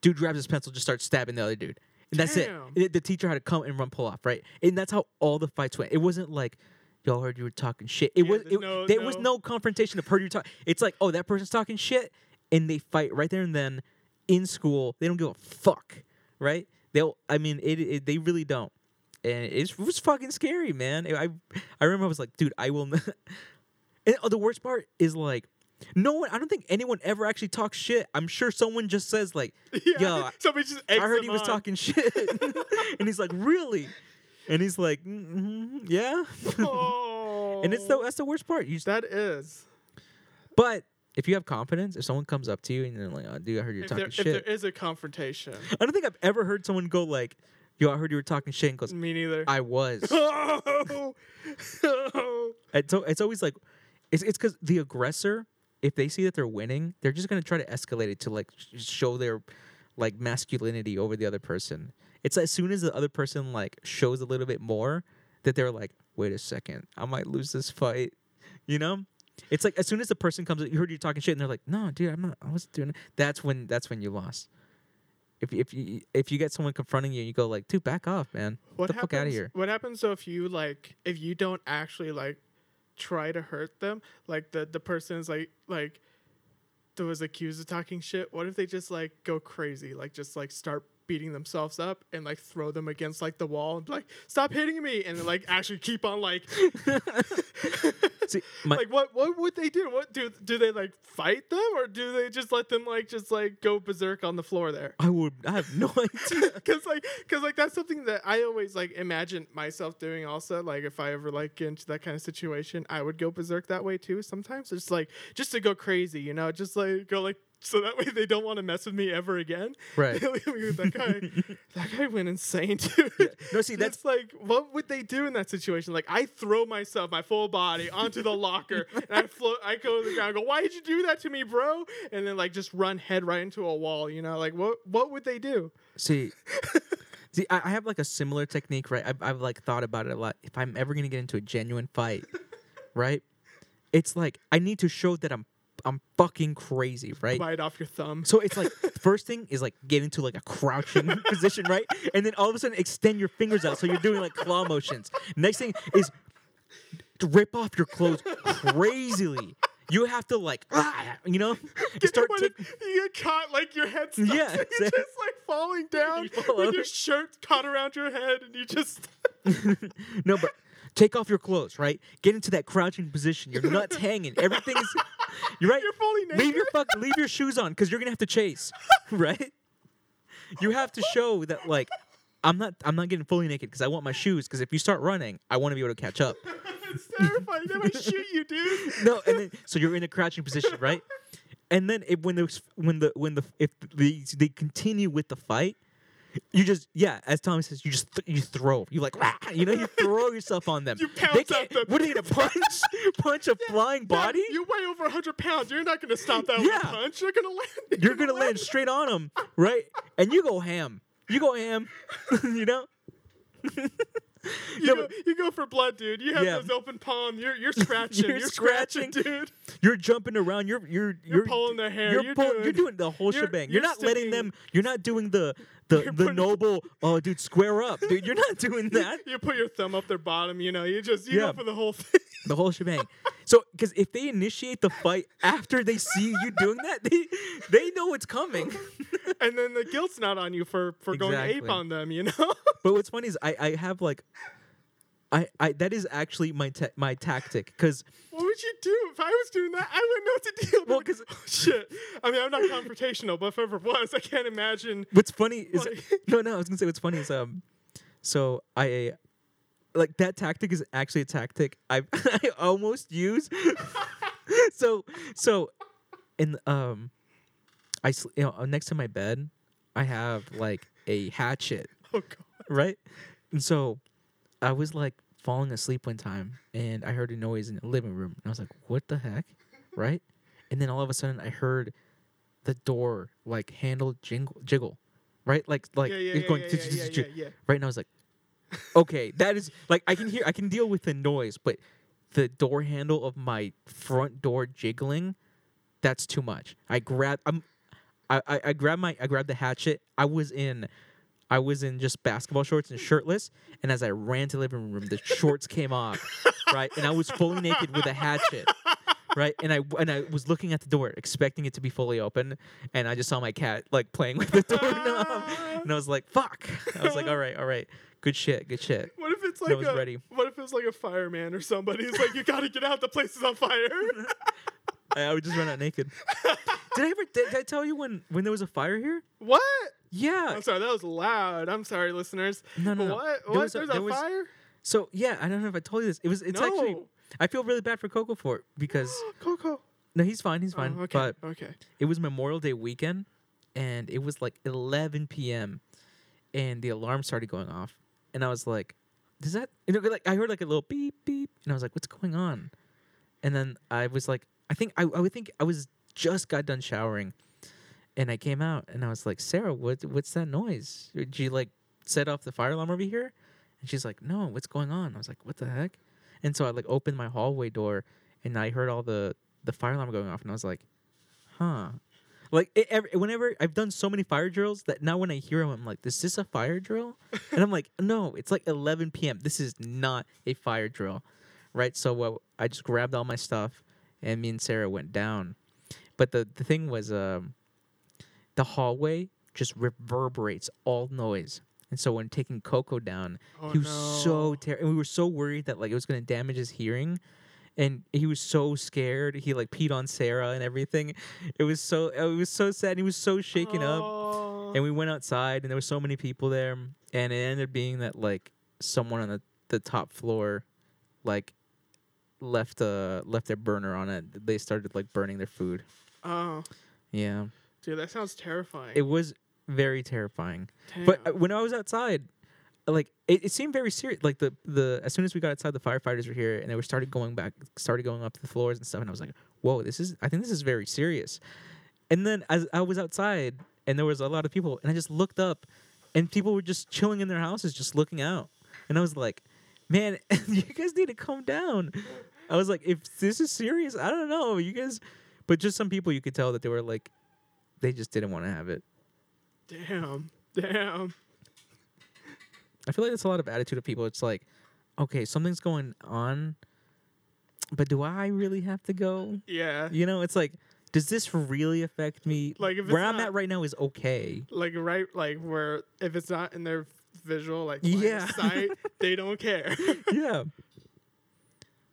Dude grabs his pencil, just starts stabbing the other dude, and that's it. it. The teacher had to come and run pull off, right? And that's how all the fights went. It wasn't like. Y'all heard you were talking shit. It Yeah, was it, no- there was no- no confrontation of heard you talk. It's like, oh, that person's talking shit, and they fight right there and then in school. They don't give a fuck, right? They'll. I mean, it. it they really don't, and it's, it was fucking scary, man. I I remember I was like, dude, I will. Not. [laughs] And oh, the worst part is like, no one. I don't think anyone ever actually talks shit. I'm sure someone just says like, [laughs] Yeah. yo, Somebody just I heard he was on. talking shit, [laughs] and he's like, really? And he's like, mm-hmm, yeah. Oh. [laughs] and it's the that's the worst part. You just, that is. but if you have confidence, if someone comes up to you and they're like, oh, dude, I heard you were If talking there, if there is a confrontation, I don't think I've ever heard someone go like, yo, I heard you were talking shit, and goes, me neither. I was. [laughs] oh, oh. [laughs] it's, it's always like it's it's because the aggressor if they see that they're winning they're just gonna try to escalate it to like sh- show their like masculinity over the other person it's as soon as the other person like shows a little bit more that they're like wait a second i might lose this fight you know it's like as soon as the person comes you heard you talking shit and they're like no dude i'm not i wasn't doing it that's when that's when you lost if, if you if you get someone confronting you and you go like dude back off man What Get the happens? fuck out of here What happens though if you like if you don't actually like try to hurt them? Like the the person's like like that was accused of talking shit. What if they just like go crazy? Like just like start beating themselves up and like throw them against like the wall and be like stop hitting me and like actually keep on like [laughs] [laughs] See, my, like what what would they do what do do they like fight them or do they just let them like just like go berserk on the floor there I would. I have no [laughs] idea. because like because like that's something that i always like imagine myself doing also like if i ever like get into that kind of situation i would go berserk that way too sometimes just like just to go crazy you know just like go like so that way they don't want to mess with me ever again Right. [laughs] that guy [laughs] that guy went insane dude No, see, that's- It's like what would they do in that situation like i throw myself my full body onto the locker [laughs] and i float i go to the ground and go why did you do that to me bro and then like just run head right into a wall you know like what what would they do See, see, I, I have like a similar technique, right? I've, I've like thought about it a lot. If I'm ever gonna get into a genuine fight, right? It's like I need to show that I'm I'm fucking crazy, right? bite off your thumb So it's like [laughs] first thing is like get into like a crouching [laughs] position, right? And then all of a sudden extend your fingers out so you're doing like claw motions. Next thing is to rip off your clothes crazily. You have to like, ah, [laughs] you know, start What if taking. you get caught like your head stuck, Yeah, so you're just like falling down You with your shirt caught around your head and you just No, but take off your clothes, right? Get into that crouching position. Your nuts [laughs] hanging. Everything's. You're right. You're fully Leave your fuck. Leave your shoes on because you're gonna have to chase, [laughs] right? You have to show that like. I'm not. I'm not getting fully naked because I want my shoes. Because if you start running, I want to be able to catch up. [laughs] it's terrifying. They might shoot you, dude. No, and then so you're in a crouching position, right? And then if, when the when the when the if the, they continue with the fight, you just yeah, as Tommy says, you just th- you throw, you like "Rah!" you know, you [laughs] throw yourself on them. You They pounce at them. What are they gonna [laughs] punch? punch a flying body? Yeah, you weigh over 100 pounds. You're not going to stop that with Yeah. a punch. You're going to land. You're gonna land straight on them, right? And you go ham. You go ham. [laughs] you know. You, No, go, you go for blood, dude. You have Yeah. those open palm. You're you're scratching. You're you're, scratching, scratching. dude. You're jumping around. You're you're You're pulling their hair. You're, You're pull- doing- you're doing the whole you're- shebang. You're, you're not letting them. You're not doing the the You're the noble. Oh, dude, square up, dude. You're not doing [laughs] that. You put your thumb up their bottom. You know. You just you Yeah. go for the whole [laughs] thing. The whole shebang. So, because if they initiate the fight after they see you doing that, they they know it's coming. [laughs] and then the guilt's not on you for for going ape on them. You know. But what's funny is I I have like. I, I that is actually my ta- my tactic because would you do if I was doing that? I wouldn't know what to do. Well, Like, 'cause- oh, shit. I mean, I'm not confrontational, but if ever was, I can't imagine. what's funny is Like- [laughs] no no I was gonna say what's funny is um so I like that tactic is actually a tactic I [laughs] I almost use [laughs] so so in um I you know next to my bed I have like a hatchet Oh god. right and so I was like falling asleep one time and I heard a noise in the living room and I was like what the heck? [laughs] Right? And then all of a sudden I heard the door like handle jingle jiggle right? Like like yeah, yeah, it's going yeah, yeah, tch- yeah, tch- yeah, yeah. right? And I was like okay that is like I can hear I can deal with the noise but the door handle of my front door jiggling that's too much. I grab I'm I, I, I grabbed my I grabbed the hatchet. I was in I was in just basketball shorts and shirtless, and as I ran to the living room, the shorts came off, right, and I was fully naked with a hatchet, right, and I and I was looking at the door, expecting it to be fully open, and I just saw my cat like playing with the doorknob, [laughs] and I was like, "Fuck!" I was like, "All right, all right, good shit, good shit." What if it's like No a ready. what if it's like a fireman or somebody who's like, you gotta get out, the place is on fire. [laughs] I, I would just run out naked. Did I ever did, did I tell you when when there was a fire here? what? Yeah. I'm sorry, that was loud. I'm sorry, listeners. No, no, no. What? There What? was a- There's there a was- fire? So yeah, I don't know if I told you this. It was it's actually No. I feel really bad for Coco for it because [gasps] Coco. no, he's fine, he's oh, fine. Oh, okay. But okay. it was Memorial Day weekend, and it was like 11 p.m. and the alarm started going off, and I was like, "Does that?" You know, like I heard like a little beep beep, and I was like, "What's going on?" And then I was like, I think I I would think I was just got done showering, and I came out and I was like, "Sarah, what what's that noise? Did you like set off the fire alarm over here?" And she's like, "No, what's going on?" I was like, "What the heck?" And so I like opened my hallway door, and I heard all the the fire alarm going off, and I was like, "Huh." Like it, every, whenever I've done so many fire drills that now when I hear them, I'm like, "Is this a fire drill?" [laughs] and I'm like, "No, it's like 11 p.m. This is not a fire drill." Right? So uh, I just grabbed all my stuff, and me and Sarah went down. But the the thing was, um, the hallway just reverberates all noise. And so when taking Coco down, Oh, he was so no. ter- and we were so worried that like it was gonna damage his hearing. And he was so scared. He like peed on Sarah and everything. It was so it was so sad. He was so shaken up. Oh. And we went outside and there were so many people there. And it ended up being that like someone on the, the top floor like left uh left their burner on it. They started like burning their food. Oh, Yeah. Dude, that sounds terrifying. It was very terrifying. But uh, when I was outside, like it, it seemed very serious. Like the the as soon as we got outside, the firefighters were here and they were started going back, started going up the floors and stuff. And I was like, "Whoa, this is I think this is very serious." And then as I was outside and there was a lot of people, and I just looked up, and people were just chilling in their houses, just looking out. And I was like, "Man, [laughs] you guys need to calm down." I was like, "If this is serious, I don't know, you guys." But just some people, you could tell that they were like, they just didn't want to have it. damn, damn. I feel like that's a lot of attitude of people. It's like, okay, something's going on, but do I really have to go? Yeah. You know, it's like, does this really affect me? Like, if it's where I'm at right now is okay. Like right, like where if it's not in their visual, like Yeah. sight, [laughs] they don't care. yeah.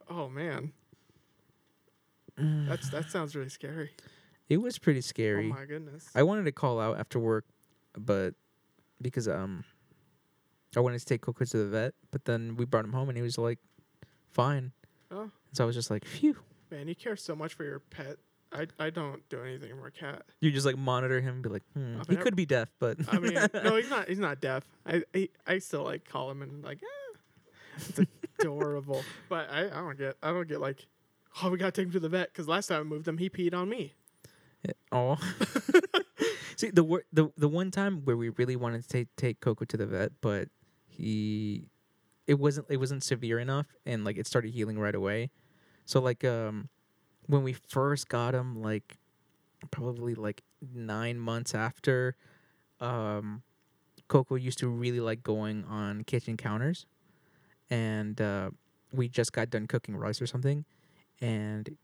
oh man, that's that sounds really scary. It was pretty scary. Oh my goodness. I wanted to call out after work, but because um, I wanted to take Coco to the vet, but then we brought him home and he was like, fine. oh So I was just like, phew. man, you care so much for your pet. I I don't do anything for a cat. You just like monitor him, and be like, hmm. I he mean, I- could be deaf, but I mean, [laughs] no, he's not. He's not deaf. I I, I still like call him and like, eh. it's adorable. [laughs] but I, I don't get. I don't get like, oh, we gotta take him to the vet because last time I moved him, he peed on me. Oh. [laughs] See the the the one time where we really wanted to take take Coco to the vet, but he it wasn't it wasn't severe enough and like it started healing right away. So like um when we first got him like probably like 9 months after um Coco used to really like going on kitchen counters and uh we just got done cooking rice or something and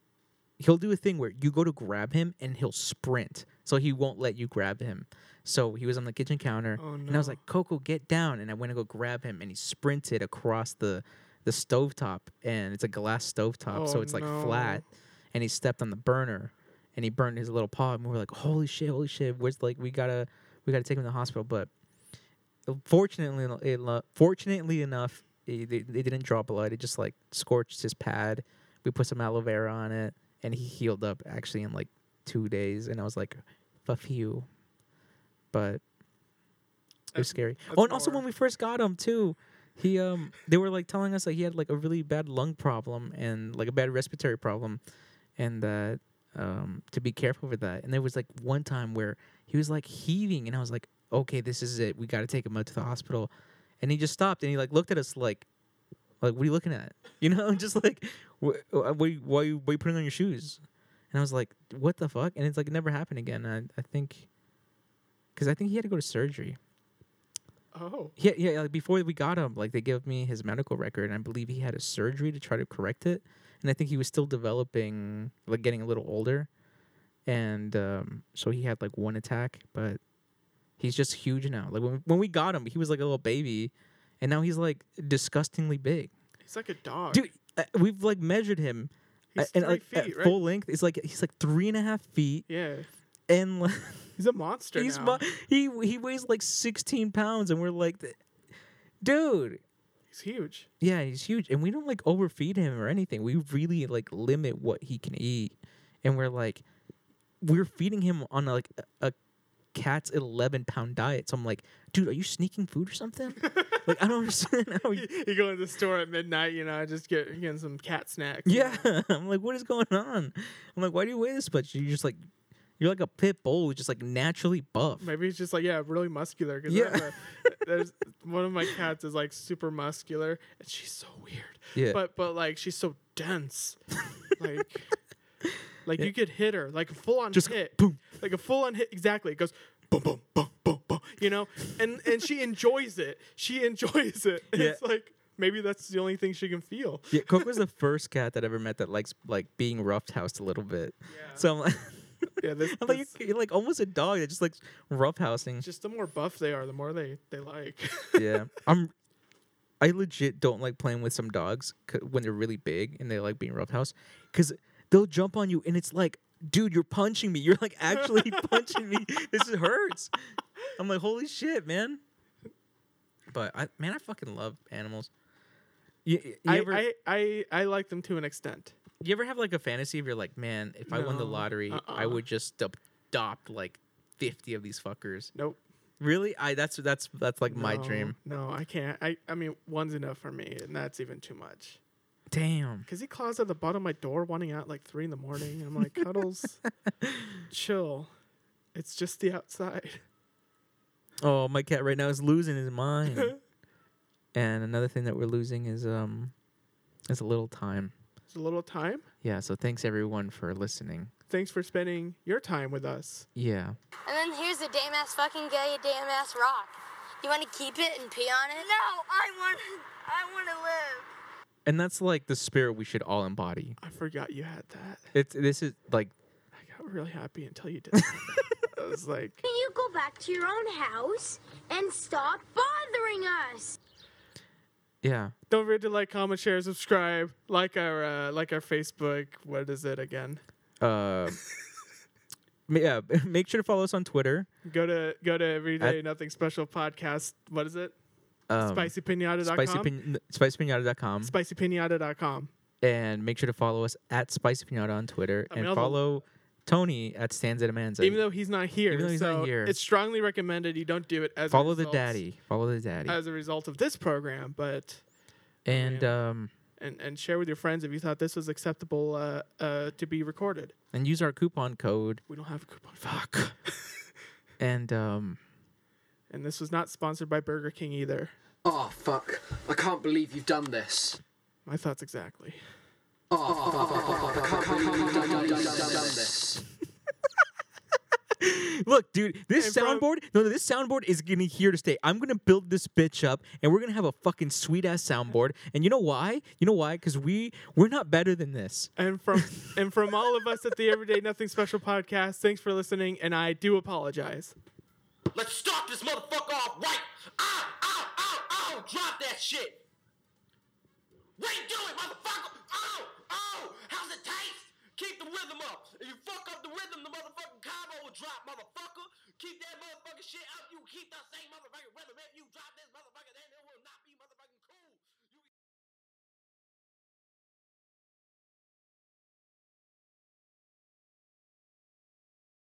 he'll do a thing where you go to grab him and he'll sprint. So he won't let you grab him. So he was on the kitchen counter Oh and i was like coco get down. And i went to go grab him and he sprinted across the the stovetop and it's a glass stovetop so Oh, it's like no. flat. And he stepped on the burner and he burned his little paw and we were like holy shit holy shit where's like we gotta we gotta take him to the hospital. But uh, fortunately it, fortunately enough it, it, it didn't draw blood. It just like scorched his pad. We put some aloe vera on it and he healed up actually in like two days and i was like fuck you. But it was scary. that's oh and also when we first got him too he um they were like telling us like he had like a really bad lung problem and like a bad respiratory problem and that um to be careful with that. And there was like one time where he was like heaving and i was like okay this is it. We got to take him out to the hospital. And he just stopped and he like looked at us like like what are you looking at? [laughs] You know [laughs] just like wh- wh- why, why, why are you putting on your shoes? And i was like what the fuck? And it's like it never happened again. I, I think because i think he had to go to surgery. Oh, yeah, yeah. Like before we got him, like they gave me his medical record, and I believe he had a surgery to try to correct it. And I think he was still developing, like getting a little older, and um, so he had like one attack, but he's just huge now. Like when when we got him, he was like a little baby, and now he's like disgustingly big, he's like a dog. dude. Uh, we've like measured him, he's and three like feet, right? full length, it's like he's like three and a half feet, yeah, and [laughs] like, he's a monster he's now. mu- he he weighs like sixteen pounds, and we're like, dude. he's huge. Yeah, he's huge, and we don't like overfeed him or anything. We really like limit what he can eat, and we're like, we're feeding him on like a, a cat's eleven pound diet. So I'm like, dude, are you sneaking food or something? [laughs] like I don't understand how. You, You, [laughs] go to the store at midnight, you know, just get getting some cat snacks. yeah. [laughs] I'm like, what is going on? I'm like, why do you weigh this much? You're just like, you're like a pit bull, who's just like naturally buff. Maybe it's just like yeah, really muscular. Cause Yeah. there's, a- there's one of my cats is like super muscular, and she's so weird. Yeah, But but like she's so dense, like like Yeah. you could hit her like a full on Just hit, boom. like a full on hit. Exactly, it goes boom boom boom boom boom. You know, and and she enjoys it. She enjoys it. [laughs] Yeah. It's like maybe that's the only thing she can feel. yeah. Coco's the first cat that I ever met that likes like being rough housed a little bit. Yeah. So I'm like, Yeah, this, [laughs] I'm like this- you're, you're like almost a dog that just like roughhousing. just the more buff they are, the more they they like. [laughs] yeah, I'm. I legit don't like playing with some dogs c- when they're really big and they like being roughhouse, because they'll jump on you and it's like, dude, you're punching me. You're like actually [laughs] punching me. This hurts. I'm like, holy shit, man. But I, man, I fucking love animals. You, you I, ever, I I I like them to an extent. Do you ever have like a fantasy of you're like, man, if I won the lottery, I uh-uh. would just adopt like 50 of these fuckers. Nope. Really? I that's that's that's like my dream. No, I can't. I I mean, one's enough for me, and that's even too much. Damn. Cause he claws at the bottom of my door, wanting out like three in the morning. And I'm like, cuddles, [laughs] chill. It's just the outside. Oh, my cat right now is losing his mind. [laughs] and another thing that we're losing is um is a little time. It's a little time. Yeah, so thanks everyone for listening. Thanks for spending your time with us. Yeah. And then here's a damn ass fucking gay damn ass rock. You want to keep it and pee on it? No, I want I want to live. And that's like the spirit we should all embody. I forgot you had that. It's this is like I got really happy until you did. [laughs] I was like, Can You go back to your own house and stop bothering us. yeah. don't forget to like, comment, share, subscribe, like our uh, like our Facebook. What is it again? Uh yeah, [laughs] make sure to follow us on Twitter. Go to go to Everyday Nothing Special Podcast. What is it? Um, SpicyPinata.com. spicy pin- spicypinata.com SpicyPinata.com. and make sure to follow us at Spicy Pinata on Twitter I mean, and follow Tony at Stanza. Even though he's not here, Even though he's not here. it's strongly recommended you don't do it as a follow the daddy. Follow the daddy. as a result of this program, but and um and and share with your friends if you thought this was acceptable uh, uh, to be recorded. and use our coupon code. We don't have a coupon. Fuck. [laughs] And um and this was not sponsored by Burger King either. Oh, fuck. I can't believe you've done this. My thoughts exactly. Oh, fuck, I can't believe you've done, done, done, done, done this. [laughs] look, dude, this And from- soundboard, no, no, this soundboard is gonna be here to stay. I'm gonna build this bitch up, and we're gonna have a fucking sweet ass soundboard. And you know why? You know why? Because we we're not better than this. And from and from all of us at the Everyday Nothing Special podcast, thanks for listening, and I do apologize. Let's start this motherfucker off right. Ow, ow, ow, ow. Drop that shit. What you doing, motherfucker? Oh, oh. How's it taste? Keep the rhythm up. If you fuck up the rhythm, the motherfucking combo will drop, motherfucker. Keep that motherfucking shit up. You keep that same motherfucking rhythm if you